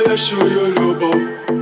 настоящую любовь